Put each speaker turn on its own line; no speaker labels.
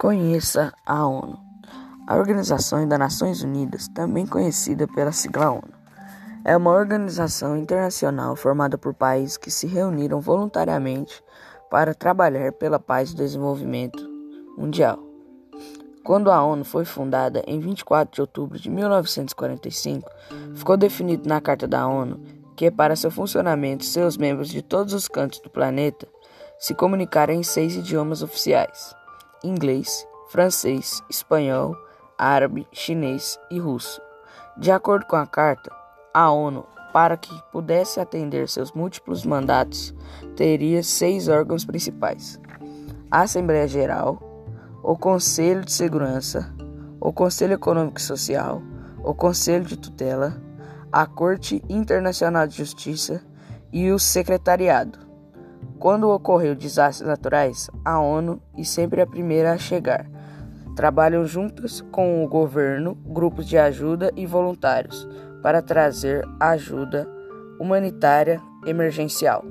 Conheça a ONU. A Organização das Nações Unidas, também conhecida pela sigla ONU, é uma organização internacional formada por países que se reuniram voluntariamente para trabalhar pela paz e desenvolvimento mundial. Quando a ONU foi fundada em 24 de outubro de 1945, ficou definido na Carta da ONU que, para seu funcionamento, seus membros de todos os cantos do planeta se comunicarem em seis idiomas oficiais inglês, francês, espanhol, árabe, chinês e russo. De acordo com a carta, a ONU, para que pudesse atender seus múltiplos mandatos, teria seis órgãos principais: a Assembleia Geral, o Conselho de Segurança, o Conselho Econômico e Social, o Conselho de Tutela, a Corte Internacional de Justiça e o Secretariado. Quando ocorreu desastres naturais, a ONU, e sempre a primeira a chegar, trabalham juntas com o governo, grupos de ajuda e voluntários para trazer ajuda humanitária emergencial.